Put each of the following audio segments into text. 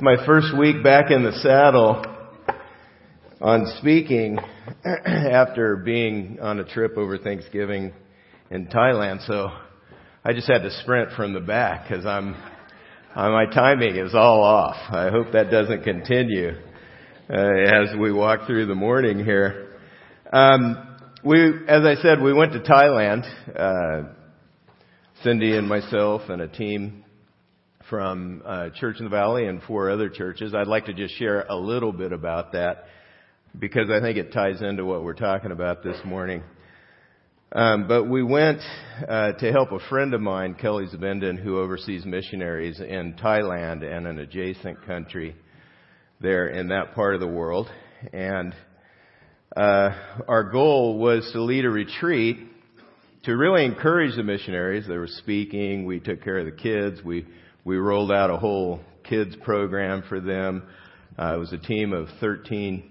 It's my first week back in the saddle on speaking after being on a trip over Thanksgiving in Thailand. So I just had to sprint from the back because I'm, my timing is all off. I hope that doesn't continue uh, as we walk through the morning here. Um, we, as I said, we went to Thailand. Uh, Cindy and myself and a team from uh, Church in the Valley and four other churches. I'd like to just share a little bit about that because I think it ties into what we're talking about this morning. Um, but we went uh, to help a friend of mine, Kelly Zabendon, who oversees missionaries in Thailand and an adjacent country there in that part of the world. And uh, our goal was to lead a retreat to really encourage the missionaries. They were speaking. We took care of the kids. We we rolled out a whole kids program for them. Uh, it was a team of 13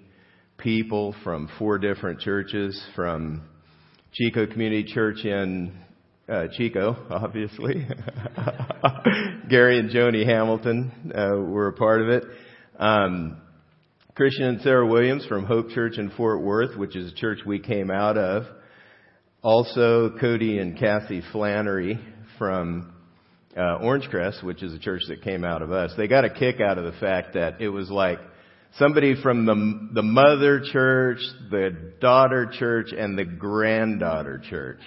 people from four different churches, from Chico Community Church in uh, Chico, obviously. Gary and Joni Hamilton uh, were a part of it. Um, Christian and Sarah Williams from Hope Church in Fort Worth, which is a church we came out of. Also, Cody and Kathy Flannery from uh, Orange Crest, which is a church that came out of us, they got a kick out of the fact that it was like somebody from the the mother church, the daughter church, and the granddaughter church.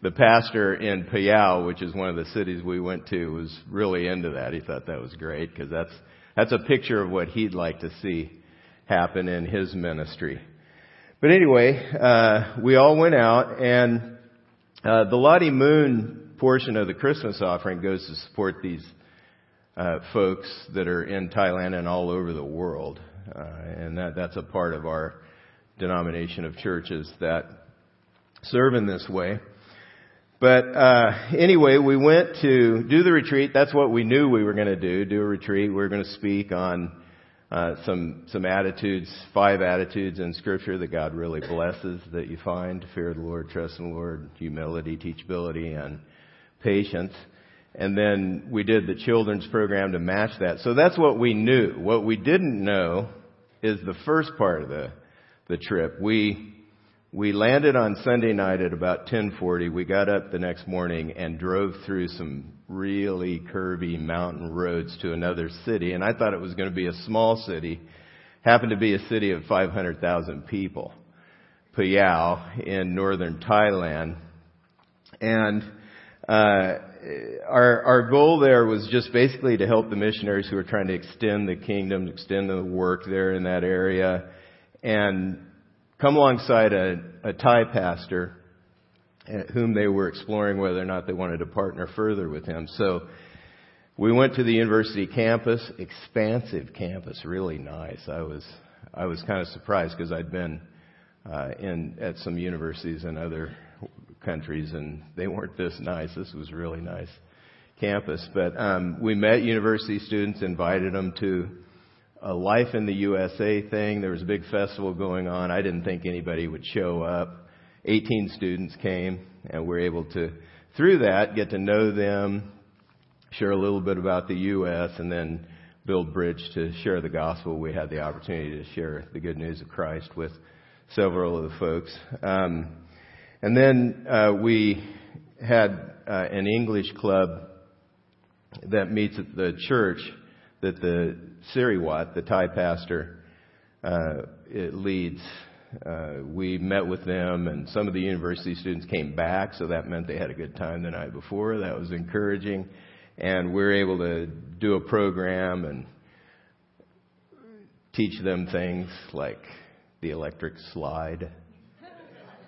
The pastor in Phayao, which is one of the cities we went to, was really into that. He thought that was great because that's that's a picture of what he'd like to see happen in his ministry. But anyway, uh, we all went out, and uh, the Lottie Moon portion of the Christmas offering goes to support these uh, folks that are in Thailand and all over the world. Uh, and that, that's a part of our denomination of churches that serve in this way. But uh, anyway, we went to do the retreat. That's what we knew we were going to do. Do a retreat. We were going to speak on uh, some some attitudes, five attitudes in Scripture that God really blesses that you find: fear of the Lord, trust in the Lord, humility, teachability, and patience. And then we did the children's program to match that. So that's what we knew. What we didn't know is the first part of the, the trip. We, we landed on Sunday night at about 1040. We got up the next morning and drove through some really curvy mountain roads to another city. And I thought it was going to be a small city. Happened to be a city of 500,000 people. Phayao in northern Thailand. And uh, our our goal there was just basically to help the missionaries who were trying to extend the kingdom, extend the work there in that area, and come alongside a, a Thai pastor uh, whom they were exploring whether or not they wanted to partner further with him. So we went to the university campus, expansive campus, really nice. I was I was kind of surprised because I'd been uh, in at some universities and other countries, and they weren't this nice. This was really nice campus. But um, we met university students, invited them to a Life in the USA thing. There was a big festival going on. I didn't think anybody would show up. 18 students came, and we were able to, through that, get to know them, share a little bit about the U.S., and then build bridge to share the gospel. We had the opportunity to share the good news of Christ with several of the folks. Um, and then uh, we had uh, an English club that meets at the church that the Siriwat, the Thai pastor, uh, leads. Uh, we met with them, and some of the university students came back, so that meant they had a good time the night before. That was encouraging. And we are able to do a program and teach them things like the electric slide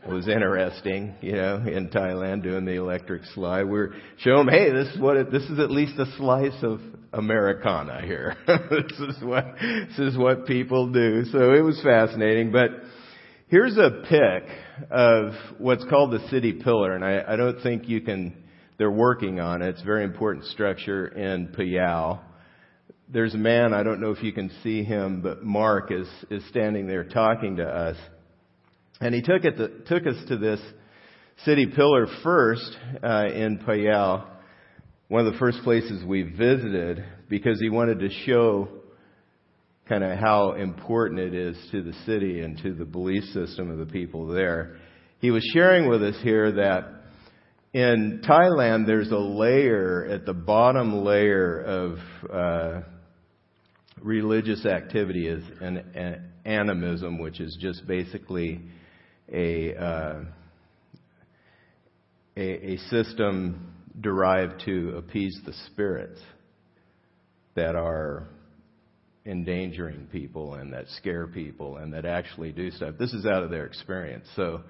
was interesting, you know, in Thailand doing the electric slide. We're showing them, hey, this is what it, this is at least a slice of Americana here. this is what this is what people do. So it was fascinating. But here's a pic of what's called the city pillar, and I, I don't think you can. They're working on it. It's a very important structure in Phayao. There's a man. I don't know if you can see him, but Mark is is standing there talking to us. And he took, took us to this city pillar first uh, in Phayao, one of the first places we visited, because he wanted to show kind of how important it is to the city and to the belief system of the people there. He was sharing with us here that in Thailand there's a layer at the bottom layer of uh, religious activity is an, an animism, which is just basically a, uh, a, a system derived to appease the spirits that are endangering people and that scare people and that actually do stuff. This is out of their experience. So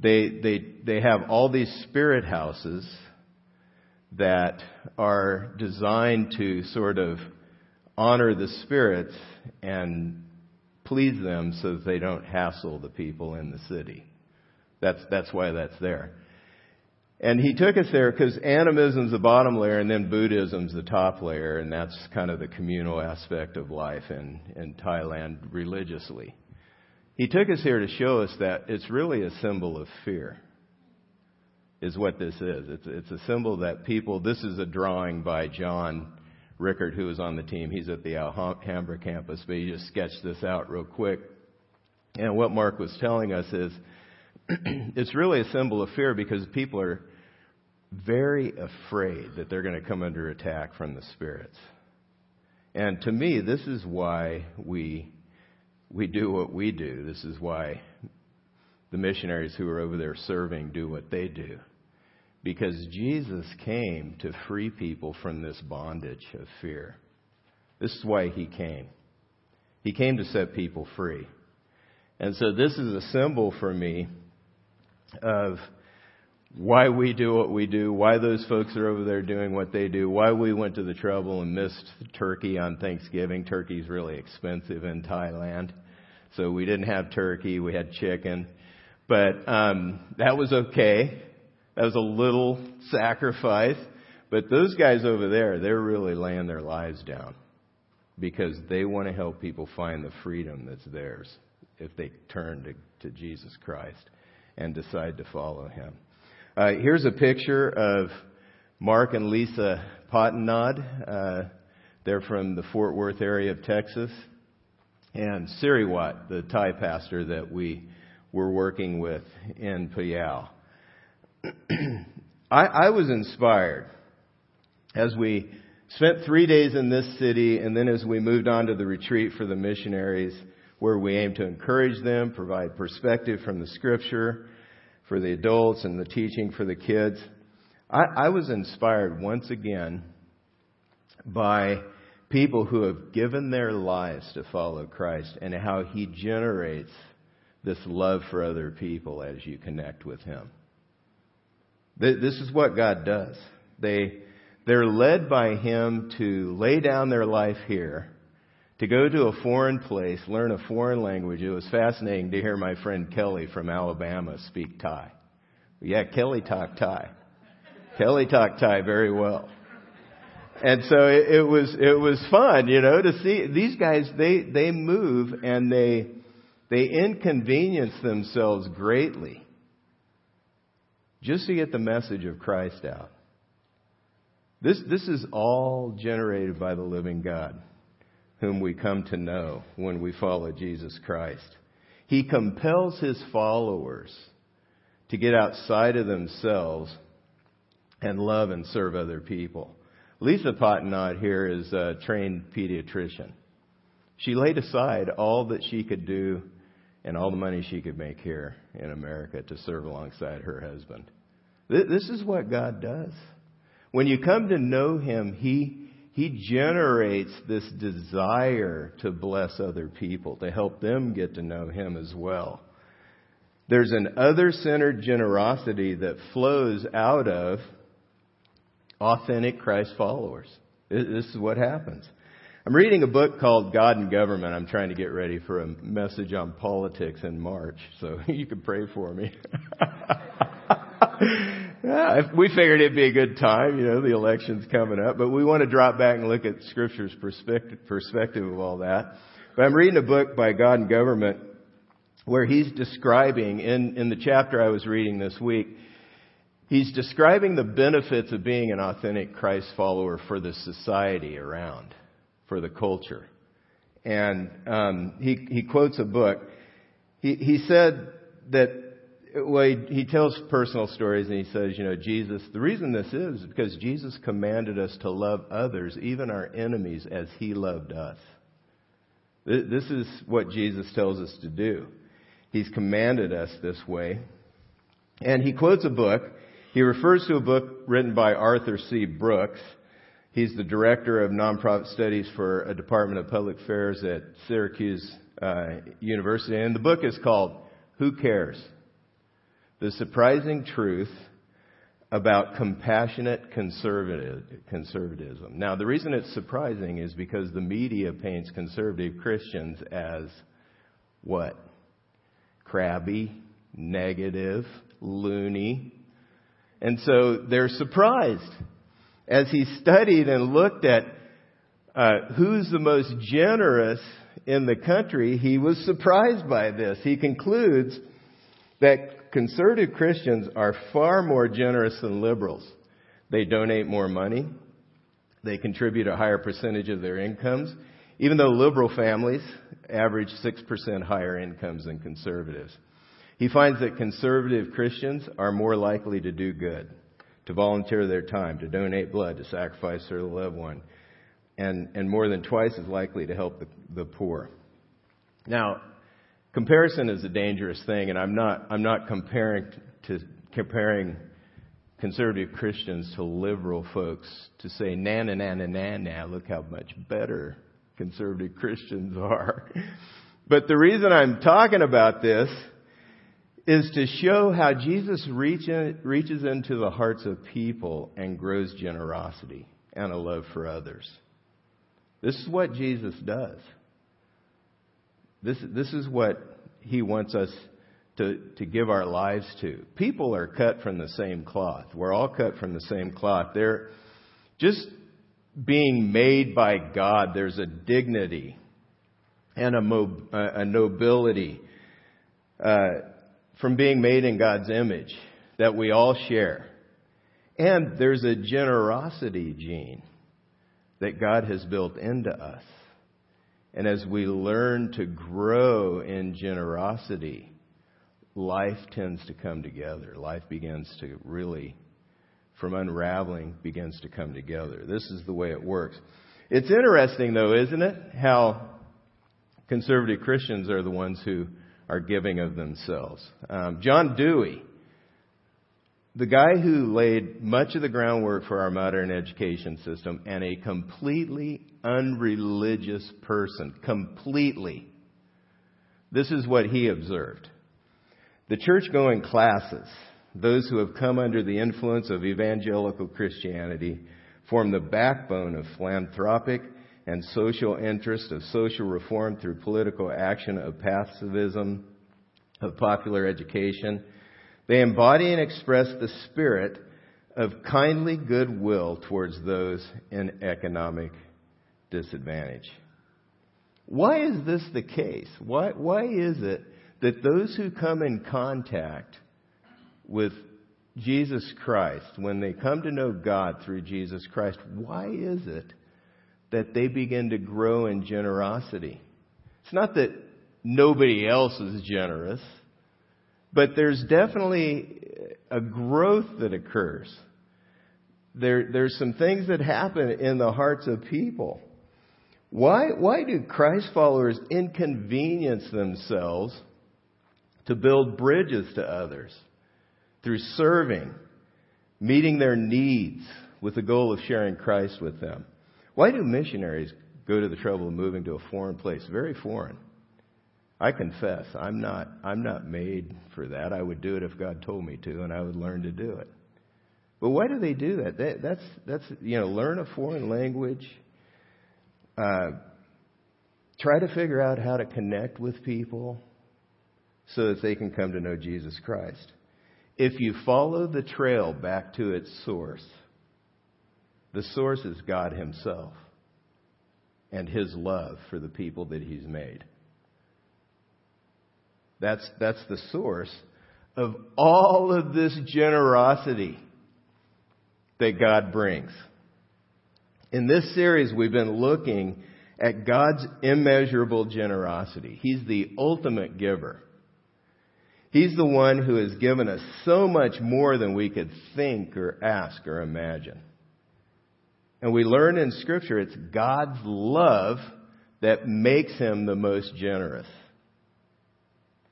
they they they have all these spirit houses that are designed to sort of honor the spirits and please them so that they don't hassle the people in the city. That's that's why that's there. And he took us there because animism's the bottom layer and then Buddhism's the top layer, and that's kind of the communal aspect of life in, in Thailand religiously. He took us here to show us that it's really a symbol of fear, is what this is. It's, it's a symbol that people, this is a drawing by John Rickard, who was on the team. He's at the Alhambra campus, but he just sketched this out real quick. And what Mark was telling us is it's really a symbol of fear because people are very afraid that they're going to come under attack from the spirits. And to me, this is why we we do what we do. This is why the missionaries who are over there serving do what they do. Because Jesus came to free people from this bondage of fear. This is why he came. He came to set people free. And so this is a symbol for me of why we do what we do, why those folks are over there doing what they do, why we went to the trouble and missed turkey on Thanksgiving. Turkey's really expensive in Thailand. So we didn't have turkey, we had chicken. But um that was okay. Was a little sacrifice. But those guys over there, they're really laying their lives down because they want to help people find the freedom that's theirs if they turn to, to Jesus Christ and decide to follow him. Uh, here's a picture of Mark and Lisa Pottenod. Uh, they're from the Fort Worth area of Texas. And Siriwat, the Thai pastor that we were working with in Phayao. I, I was inspired as we spent three days in this city and then as we moved on to the retreat for the missionaries where we aim to encourage them, provide perspective from the scripture, for the adults and the teaching for the kids. I, I was inspired once again by people who have given their lives to follow Christ and how He generates this love for other people as you connect with Him. This is what God does. They, they're led by Him to lay down their life here to go to a foreign place, learn a foreign language. It was fascinating to hear my friend Kelly from Alabama speak Thai. Yeah, Kelly talked Thai. Kelly talked Thai very well. And so it, it was it was fun, you know, to see these guys. They they move and they they inconvenience themselves greatly just to get the message of Christ out. This this is all generated by the living God whom we come to know when we follow Jesus Christ. He compels his followers to get outside of themselves and love and serve other people. Lisa Pottenot here is a trained pediatrician. She laid aside all that she could do and all the money she could make here in America to serve alongside her husband. This is what God does. When you come to know Him, He he generates this desire to bless other people, to help them get to know Him as well. There's an other centered generosity that flows out of authentic Christ followers. This is what happens. I'm reading a book called God and Government. I'm trying to get ready for a message on politics in March, so you can pray for me. yeah, we figured it'd be a good time. You know, the election's coming up, but we want to drop back and look at Scripture's perspective, perspective of all that. But I'm reading a book by God and Government where he's describing in, in the chapter I was reading this week, he's describing the benefits of being an authentic Christ follower for the society around, for the culture. and um, he he quotes a book. He he said that well he, he tells personal stories and he says you know Jesus the reason this is because Jesus commanded us to love others even our enemies as he loved us. This is what Jesus tells us to do. He's commanded us this way. And he quotes a book. He refers to a book written by Arthur C. Brooks. He's the director of nonprofit studies for a Department of Public Affairs at Syracuse uh, University. And the book is called Who Cares? The Surprising Truth about Compassionate Conservatism. Now, the reason it's surprising is because the media paints conservative Christians as what? Crabby, negative, loony. And so they're surprised. As he studied and looked at uh, who's the most generous in the country, he was surprised by this. He concludes that conservative Christians are far more generous than liberals. They donate more money. They contribute a higher percentage of their incomes, even though liberal families average 6% higher incomes than conservatives. He finds that conservative Christians are more likely to do good, to volunteer their time, to donate blood, to sacrifice their loved one, and, and more than twice as likely to help the, the poor. Now, comparison is a dangerous thing, and I'm not, I'm not comparing to, comparing conservative Christians to liberal folks to say, na na na na na na, look how much better conservative Christians are. But the reason I'm talking about this is to show how Jesus reach in, reaches into the hearts of people and grows generosity and a love for others. This is what Jesus does. This, this is what he wants us to, to give our lives to. People are cut from the same cloth. We're all cut from the same cloth. They're just being made by God. There's a dignity and a, a nobility. Uh, from being made in God's image that we all share. And there's a generosity gene that God has built into us. And as we learn to grow in generosity, life tends to come together. Life begins to really, from unraveling, begins to come together. This is the way it works. It's interesting, though, isn't it? How conservative Christians are the ones who are giving of themselves. Um, John Dewey, the guy who laid much of the groundwork for our modern education system and a completely unreligious person, completely. This is what he observed. The church going classes, those who have come under the influence of evangelical Christianity, form the backbone of philanthropic and social interest, of social reform through political action, of pacifism, of popular education. They embody and express the spirit of kindly goodwill towards those in economic disadvantage. Why is this the case? Why, why is it that those who come in contact with Jesus Christ, when they come to know God through Jesus Christ, why is it that they begin to grow in generosity. It's not that nobody else is generous, but there's definitely a growth that occurs. There, there's some things that happen in the hearts of people. Why, why do Christ followers inconvenience themselves to build bridges to others through serving, meeting their needs with the goal of sharing Christ with them? Why do missionaries go to the trouble of moving to a foreign place? Very foreign. I confess, I'm not, I'm not made for that. I would do it if God told me to, and I would learn to do it. But why do they do that? that that's, that's, you know, learn a foreign language, uh, try to figure out how to connect with people so that they can come to know Jesus Christ. If you follow the trail back to its source, the source is God Himself and His love for the people that He's made. That's, that's the source of all of this generosity that God brings. In this series, we've been looking at God's immeasurable generosity. He's the ultimate giver. He's the one who has given us so much more than we could think or ask or imagine. And we learn in Scripture it's God's love that makes him the most generous.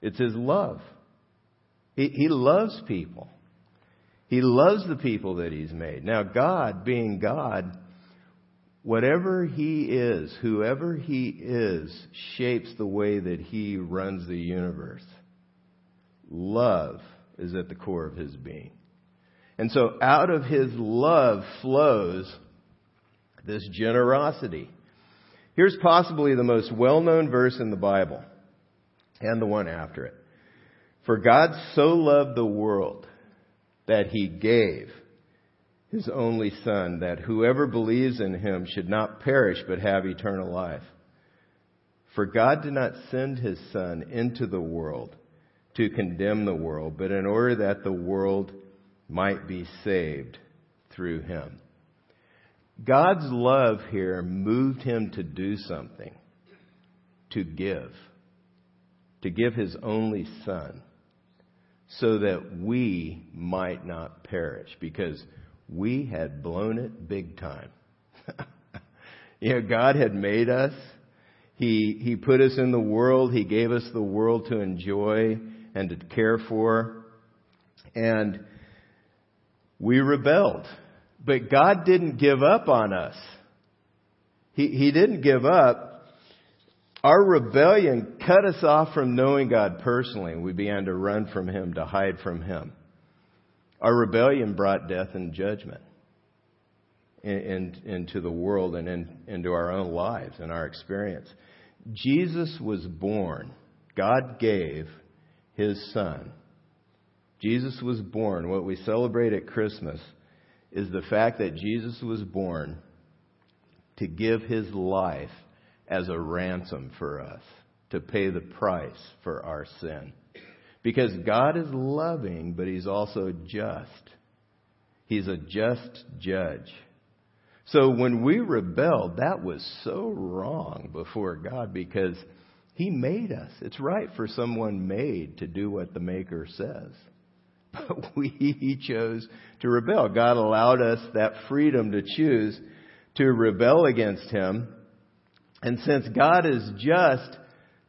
It's his love. He, he loves people. He loves the people that he's made. Now, God, being God, whatever he is, whoever he is, shapes the way that he runs the universe. Love is at the core of his being. And so out of his love flows this generosity. Here's possibly the most well-known verse in the Bible and the one after it. For God so loved the world that he gave his only son that whoever believes in him should not perish but have eternal life. For God did not send his son into the world to condemn the world, but in order that the world might be saved through him. God's love here moved him to do something, to give, to give his only son, so that we might not perish, because we had blown it big time. you know, God had made us. He, he put us in the world. He gave us the world to enjoy and to care for. And we rebelled. But God didn't give up on us. He, he didn't give up. Our rebellion cut us off from knowing God personally. We began to run from Him, to hide from Him. Our rebellion brought death and judgment in, in, into the world and in, into our own lives and our experience. Jesus was born. God gave his son. Jesus was born. What we celebrate at Christmas is the fact that Jesus was born to give his life as a ransom for us, to pay the price for our sin. Because God is loving, but he's also just. He's a just judge. So when we rebelled, that was so wrong before God because he made us. It's right for someone made to do what the Maker says. But we chose to rebel. God allowed us that freedom to choose to rebel against Him. And since God is just,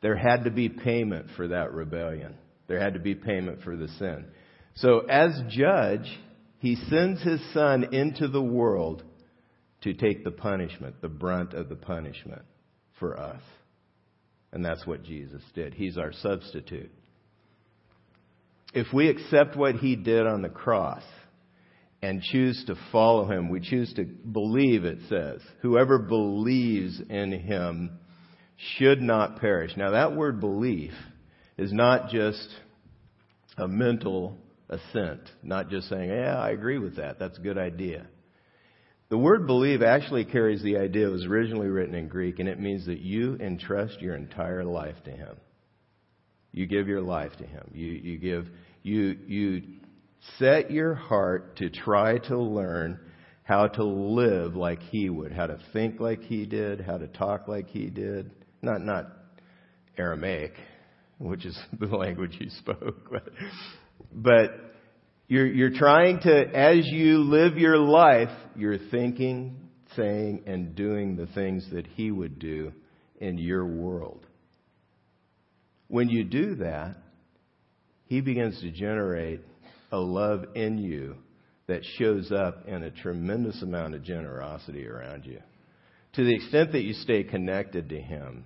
there had to be payment for that rebellion. There had to be payment for the sin. So as judge, He sends His Son into the world to take the punishment, the brunt of the punishment for us. And that's what Jesus did. He's our substitute. If we accept what he did on the cross and choose to follow him, we choose to believe, it says. Whoever believes in him should not perish. Now, that word belief is not just a mental assent, not just saying, yeah, I agree with that. That's a good idea. The word believe actually carries the idea, it was originally written in Greek, and it means that you entrust your entire life to Him. You give your life to Him. You, you give, you, you set your heart to try to learn how to live like He would, how to think like He did, how to talk like He did. Not, not Aramaic, which is the language He spoke, but, but you're, you're trying to, as you live your life, you're thinking, saying, and doing the things that He would do in your world. When you do that, He begins to generate a love in you that shows up in a tremendous amount of generosity around you. To the extent that you stay connected to Him,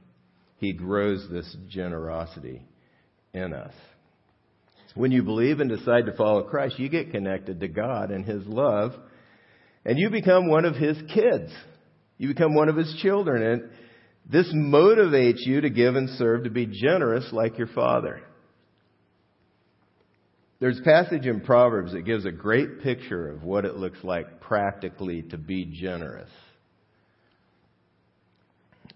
He grows this generosity in us. When you believe and decide to follow Christ, you get connected to God and His love, and you become one of His kids. You become one of His children, and this motivates you to give and serve, to be generous like your Father. There's a passage in Proverbs that gives a great picture of what it looks like practically to be generous.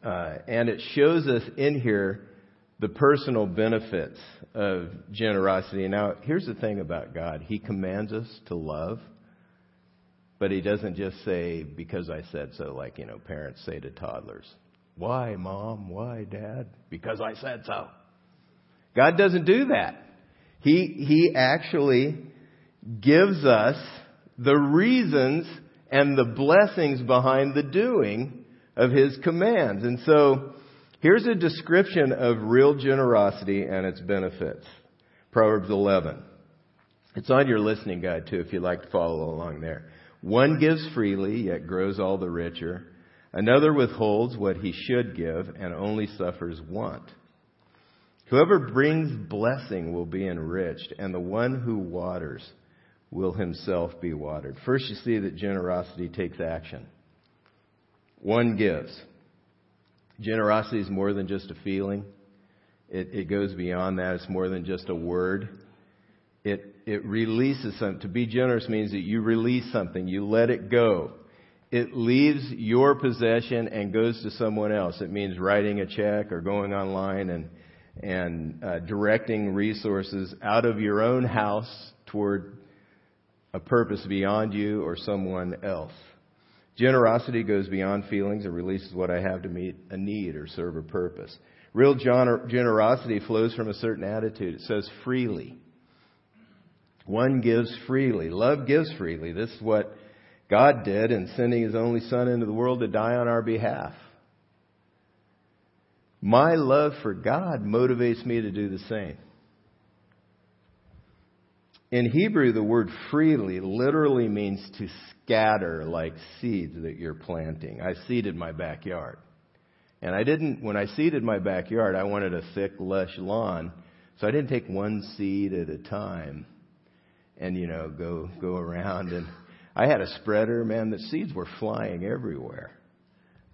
Uh, and it shows us in here the personal benefits of generosity. Now, here's the thing about God He commands us to love, but He doesn't just say, because I said so, like, you know, parents say to toddlers. Why, mom? Why, dad? Because I said so. God doesn't do that. He, he actually gives us the reasons and the blessings behind the doing of His commands. And so, here's a description of real generosity and its benefits. Proverbs 11. It's on your listening guide too if you'd like to follow along there. One gives freely, yet grows all the richer. Another withholds what he should give and only suffers want. Whoever brings blessing will be enriched, and the one who waters will himself be watered. First, you see that generosity takes action. One gives. Generosity is more than just a feeling. It, it goes beyond that. It's more than just a word. It, it releases something. To be generous means that you release something. You let it go. It leaves your possession and goes to someone else. It means writing a check or going online and, and uh, directing resources out of your own house toward a purpose beyond you or someone else. Generosity goes beyond feelings. It releases what I have to meet a need or serve a purpose. Real generosity flows from a certain attitude. It says freely. One gives freely. Love gives freely. This is what God did in sending His only Son into the world to die on our behalf. My love for God motivates me to do the same. In Hebrew, the word freely literally means to scatter like seeds that you're planting. I seeded my backyard. And I didn't, when I seeded my backyard, I wanted a thick, lush lawn. So I didn't take one seed at a time and, you know, go, go around. And I had a spreader, man, the seeds were flying everywhere.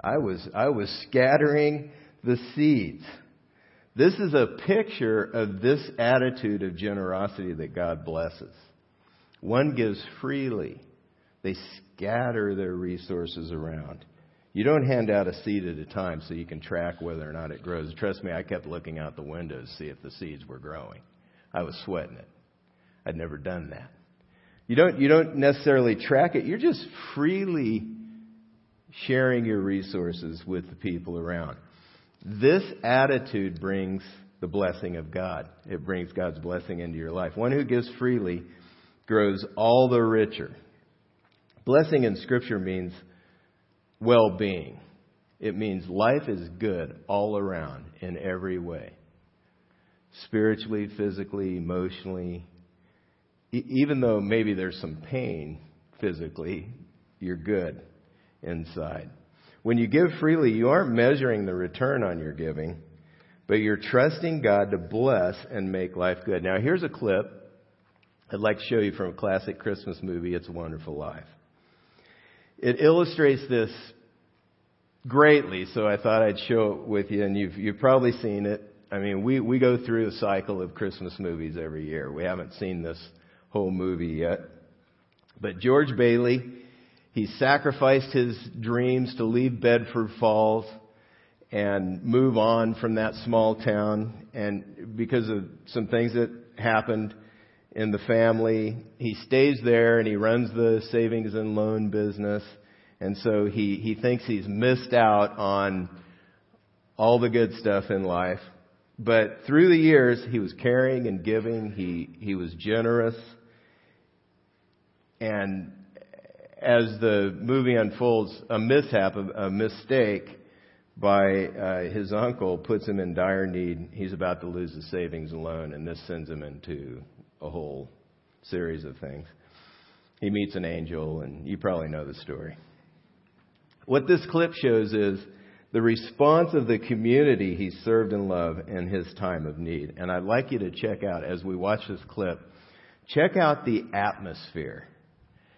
I was, I was scattering the seeds. This is a picture of this attitude of generosity that God blesses. One gives freely. They scatter their resources around. You don't hand out a seed at a time so you can track whether or not it grows. Trust me, I kept looking out the window to see if the seeds were growing. I was sweating it. I'd never done that. You don't, you don't necessarily track it. You're just freely sharing your resources with the people around. This attitude brings the blessing of God. It brings God's blessing into your life. One who gives freely grows all the richer. Blessing in Scripture means well being, it means life is good all around in every way spiritually, physically, emotionally. Even though maybe there's some pain physically, you're good inside. When you give freely, you aren't measuring the return on your giving, but you're trusting God to bless and make life good. Now, here's a clip I'd like to show you from a classic Christmas movie, It's a Wonderful Life. It illustrates this greatly, so I thought I'd show it with you, and you've, you've probably seen it. I mean, we, we go through a cycle of Christmas movies every year. We haven't seen this whole movie yet. But George Bailey, he sacrificed his dreams to leave Bedford Falls and move on from that small town. And because of some things that happened in the family, he stays there and he runs the savings and loan business. And so he, he thinks he's missed out on all the good stuff in life. But through the years, he was caring and giving. He, he was generous. And as the movie unfolds, a mishap, a, mistake by uh, his uncle puts him in dire need. He's about to lose his savings and loan, and this sends him into a whole series of things. He meets an angel, and you probably know the story. What this clip shows is the response of the community he served and loved in his time of need. And I'd like you to check out, as we watch this clip, check out the atmosphere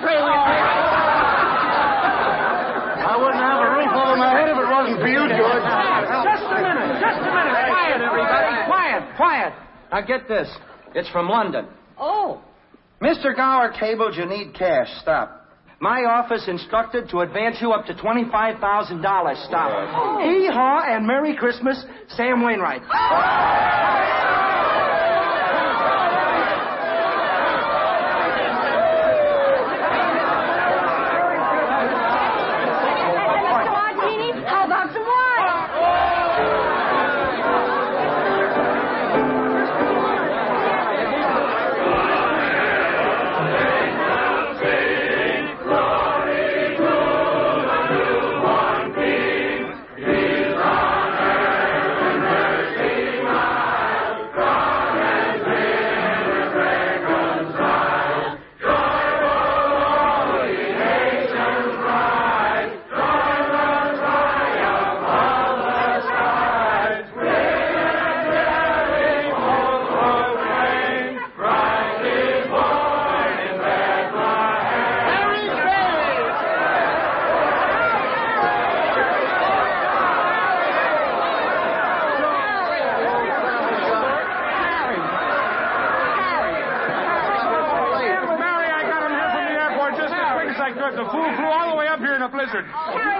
play we play. I wouldn't have a roof over my head if it wasn't for you, George. Just a minute, just a minute. Quiet, everybody. Quiet, quiet. Now get this. It's from London. Oh. Mr. Gower cabled you need cash. Stop. My office instructed to advance you up to $25,000. Stop. Oh. Hee haw and Merry Christmas, Sam Wainwright. Mr.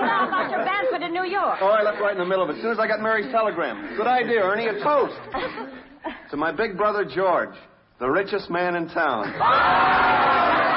About your Banford in New York? Oh, I left right in the middle of it. As soon as I got Mary's telegram. Good idea, Ernie. A toast. to my big brother, George, the richest man in town.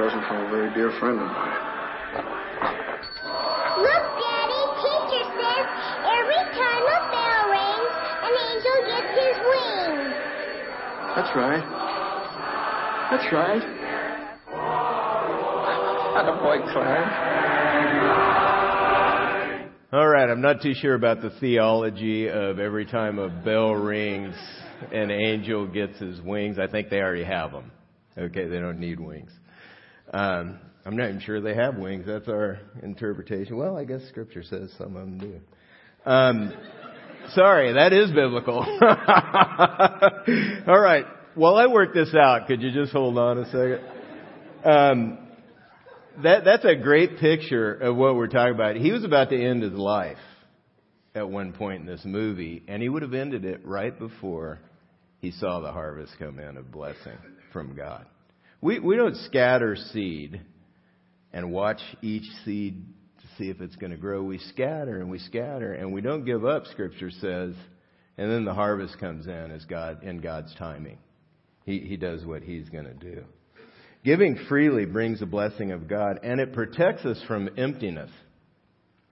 present from a very dear friend of mine. Look, Daddy, teacher says every time a bell rings, an angel gets his wings. That's right. That's right. Attaboy, Clarence. All right, I'm not too sure about the theology of every time a bell rings, an angel gets his wings. I think they already have them. Okay, they don't need wings. Um, I'm not even sure they have wings. That's our interpretation. Well, I guess Scripture says some of them do. Um, sorry, that is biblical. All right, while I work this out, could you just hold on a second? Um, that, that's a great picture of what we're talking about. He was about to end his life at one point in this movie, and he would have ended it right before he saw the harvest come in of blessing from God. We, we don't scatter seed and watch each seed to see if it's going to grow. We scatter and we scatter and we don't give up, Scripture says, and then the harvest comes in as God, in God's timing. He, he does what He's going to do. Giving freely brings the blessing of God, and it protects us from emptiness.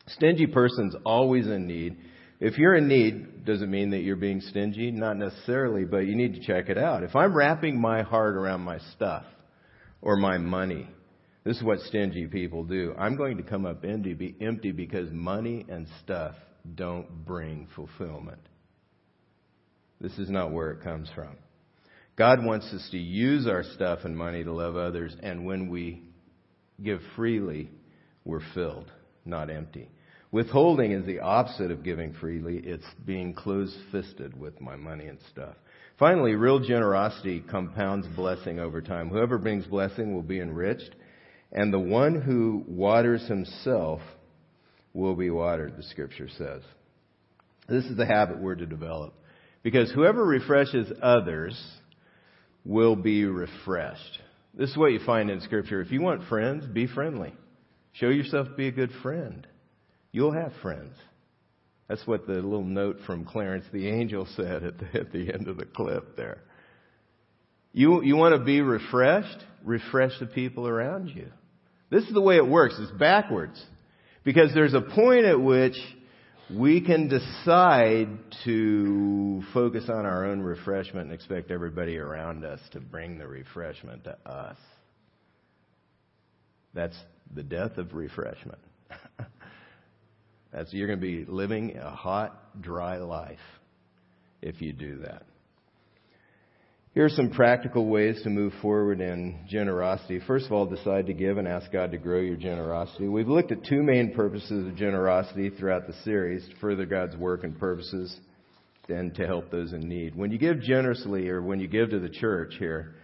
Stingy person's always in need. If you're in need, does it mean that you're being stingy? Not necessarily, but you need to check it out. If I'm wrapping my heart around my stuff or my money, this is what stingy people do. I'm going to come up empty, empty because money and stuff don't bring fulfillment. This is not where it comes from. God wants us to use our stuff and money to love others, and when we give freely, we're filled, not empty. Withholding is the opposite of giving freely. It's being closed fisted with my money and stuff. Finally, real generosity compounds blessing over time. Whoever brings blessing will be enriched, and the one who waters himself will be watered, the scripture says. This is the habit we're to develop. Because whoever refreshes others will be refreshed. This is what you find in scripture. If you want friends, be friendly. Show yourself to be a good friend. You'll have friends. That's what the little note from Clarence the angel said at the, at the end of the clip there. You, you want to be refreshed? Refresh the people around you. This is the way it works. It's backwards. Because there's a point at which we can decide to focus on our own refreshment and expect everybody around us to bring the refreshment to us. That's the death of refreshment. That's, you're going to be living a hot, dry life if you do that. Here are some practical ways to move forward in generosity. First of all, decide to give and ask God to grow your generosity. We've looked at two main purposes of generosity throughout the series to further God's work and purposes and to help those in need. When you give generously or when you give to the church here,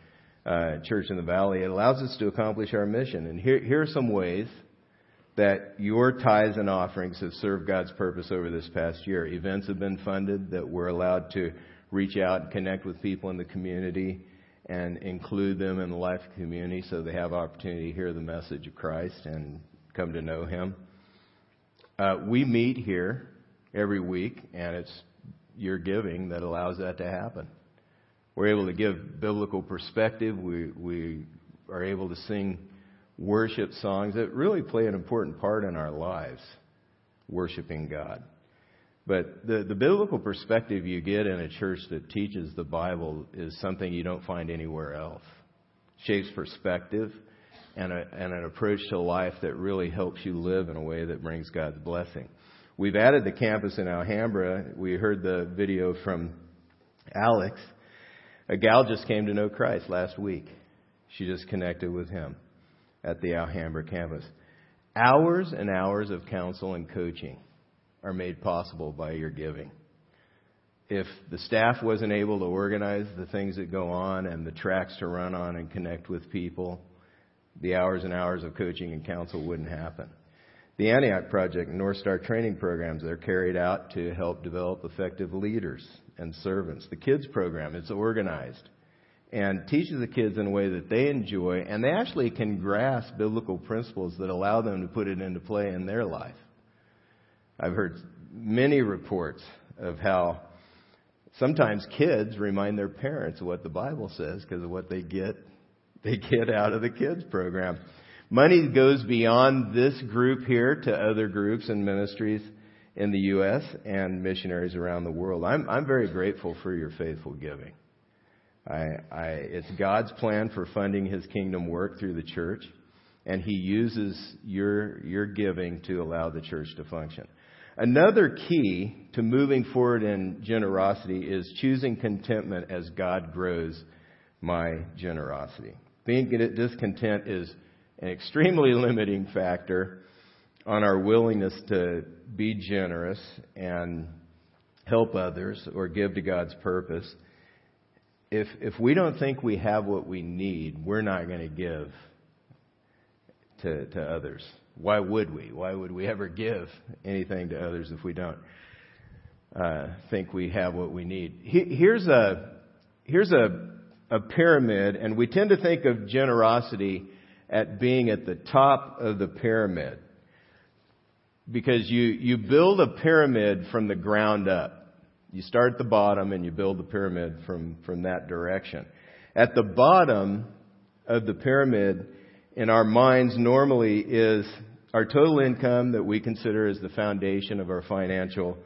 uh, Church in the Valley, it allows us to accomplish our mission. And here, here are some ways that your tithes and offerings have served God's purpose over this past year. Events have been funded that we're allowed to reach out and connect with people in the community and include them in the life of the community so they have opportunity to hear the message of Christ and come to know Him. Uh, we meet here every week, and it's your giving that allows that to happen. We're able to give biblical perspective. We, we are able to sing worship songs that really play an important part in our lives, worshiping God. But the, the biblical perspective you get in a church that teaches the Bible is something you don't find anywhere else. Shapes perspective and, a, and an approach to life that really helps you live in a way that brings God's blessing. We've added the campus in Alhambra. We heard the video from Alex. A gal just came to know Christ last week. She just connected with him at the Alhambra campus. Hours and hours of counsel and coaching are made possible by your giving. If the staff wasn't able to organize the things that go on and the tracks to run on and connect with people, the hours and hours of coaching and counsel wouldn't happen. The Antioch Project and North Star training programs, they're carried out to help develop effective leaders and servants. The kids program, it's organized and teaches the kids in a way that they enjoy and they actually can grasp biblical principles that allow them to put it into play in their life. I've heard many reports of how sometimes kids remind their parents what the Bible says because of what they get they get out of the kids program. Money goes beyond this group here to other groups and ministries in the U.S. and missionaries around the world. I'm I'm very grateful for your faithful giving. I, I, it's God's plan for funding His kingdom work through the church, and He uses your your giving to allow the church to function. Another key to moving forward in generosity is choosing contentment as God grows my generosity. Being discontent is an extremely limiting factor on our willingness to be generous and help others or give to God's purpose. If, if we don't think we have what we need, we're not going to give to, to others. Why would we? Why would we ever give anything to others if we don't uh, think we have what we need? Here's a here's a a pyramid, and we tend to think of generosity at being at the top of the pyramid because you you build a pyramid from the ground up. You start at the bottom and you build the pyramid from from that direction. At the bottom of the pyramid in our minds normally is our total income that we consider as the foundation of our financial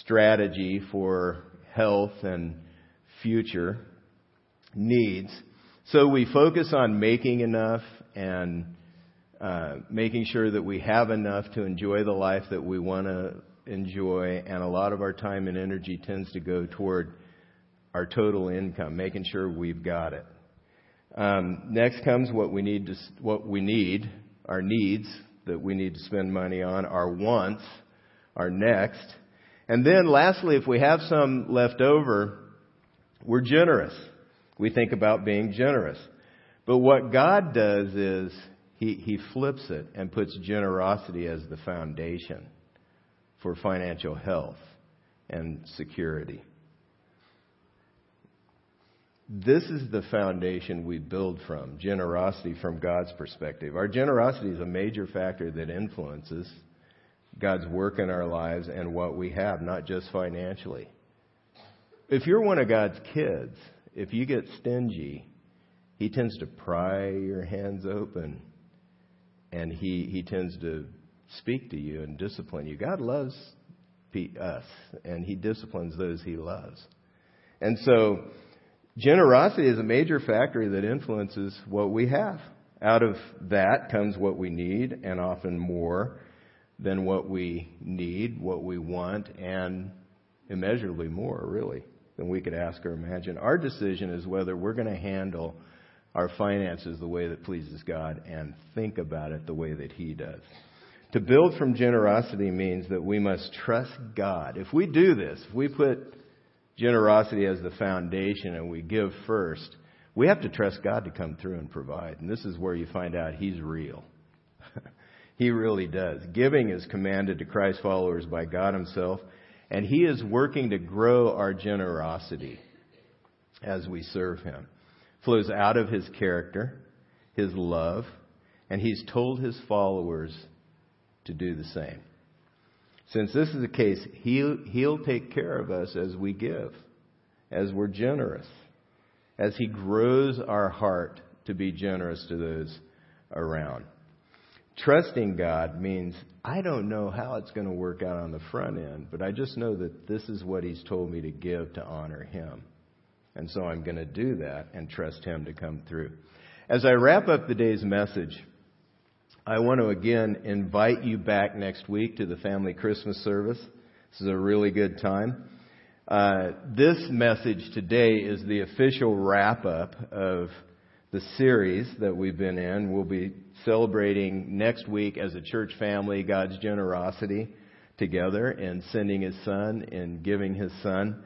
strategy for health and future needs. So we focus on making enough and uh, making sure that we have enough to enjoy the life that we want to enjoy, and a lot of our time and energy tends to go toward our total income, making sure we've got it. Um, next comes what we need to, what we need, our needs that we need to spend money on, our wants, our next. And then lastly, if we have some left over, we're generous. We think about being generous. But what God does is he, he flips it and puts generosity as the foundation for financial health and security. This is the foundation we build from generosity from God's perspective. Our generosity is a major factor that influences God's work in our lives and what we have, not just financially. If you're one of God's kids, if you get stingy, He tends to pry your hands open and He, he tends to speak to you and discipline you. God loves us and He disciplines those He loves. And so, Generosity is a major factor that influences what we have. Out of that comes what we need and often more. than what we need, what we want, and immeasurably more, really, than we could ask or imagine. Our decision is whether we're going to handle our finances the way that pleases God and think about it the way that He does. To build from generosity means that we must trust God. If we do this, if we put generosity as the foundation and we give first, we have to trust God to come through and provide. And this is where you find out He's real. he really does. Giving is commanded to Christ followers by God Himself, and He is working to grow our generosity as we serve Him. flows out of His character, His love, and He's told His followers to do the same. Since this is the case, he'll, he'll take care of us as we give, as we're generous, as He grows our heart to be generous to those around. Trusting God means I don't know how it's going to work out on the front end, but I just know that this is what He's told me to give to honor Him. And so I'm going to do that and trust Him to come through. As I wrap up the day's message, I want to again invite you back next week to the family Christmas service. This is a really good time. Uh, this message today is the official wrap up of the series that we've been in. We'll be celebrating next week as a church family God's generosity together in sending His Son and giving His Son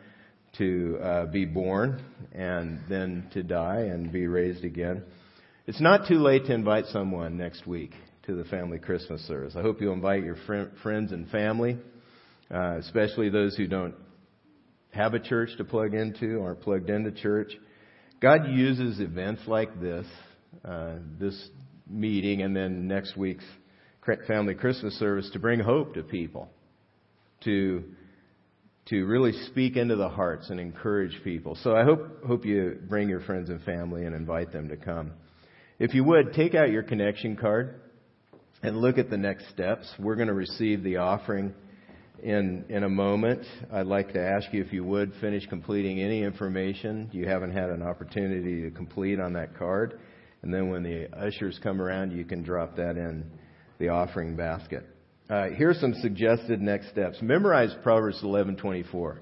to uh, be born and then to die and be raised again. It's not too late to invite someone next week to the family Christmas service. I hope you'll invite your fr- friends and family, uh, especially those who don't have a church to plug into, or aren't plugged into church. God uses events like this, uh, this meeting, and then next week's family Christmas service to bring hope to people, to to really speak into the hearts and encourage people. So I hope hope you bring your friends and family and invite them to come. If you would, take out your connection card and look at the next steps. We're going to receive the offering in, in a moment. I'd like to ask you if you would finish completing any information you haven't had an opportunity to complete on that card. And then when the ushers come around, you can drop that in the offering basket. Uh, here's some suggested next steps. Memorize Proverbs 11:24.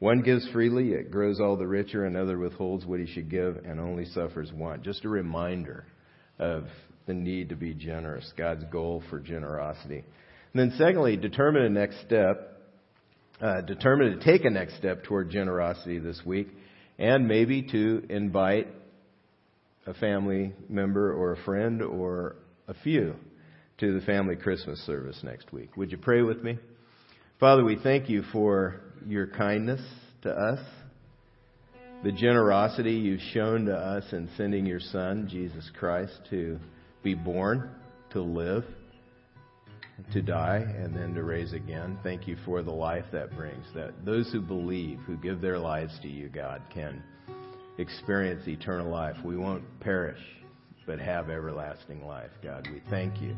One gives freely, it grows all the richer. Another withholds what he should give and only suffers want. Just a reminder of the need to be generous, God's goal for generosity. And then, secondly, determine a next step. Uh, determine to take a next step toward generosity this week, and maybe to invite a family member or a friend or a few to the family Christmas service next week. Would you pray with me? Father, we thank you for your kindness to us, the generosity you've shown to us in sending your Son, Jesus Christ, to be born, to live, to die, and then to raise again. Thank you for the life that brings. That those who believe, who give their lives to you, God, can experience eternal life. We won't perish, but have everlasting life. God, we thank you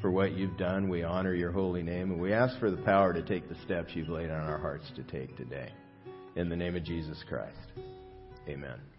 for what you've done. We honor your holy name, and we ask for the power to take the steps you've laid on our hearts to take today. In the name of Jesus Christ. Amen.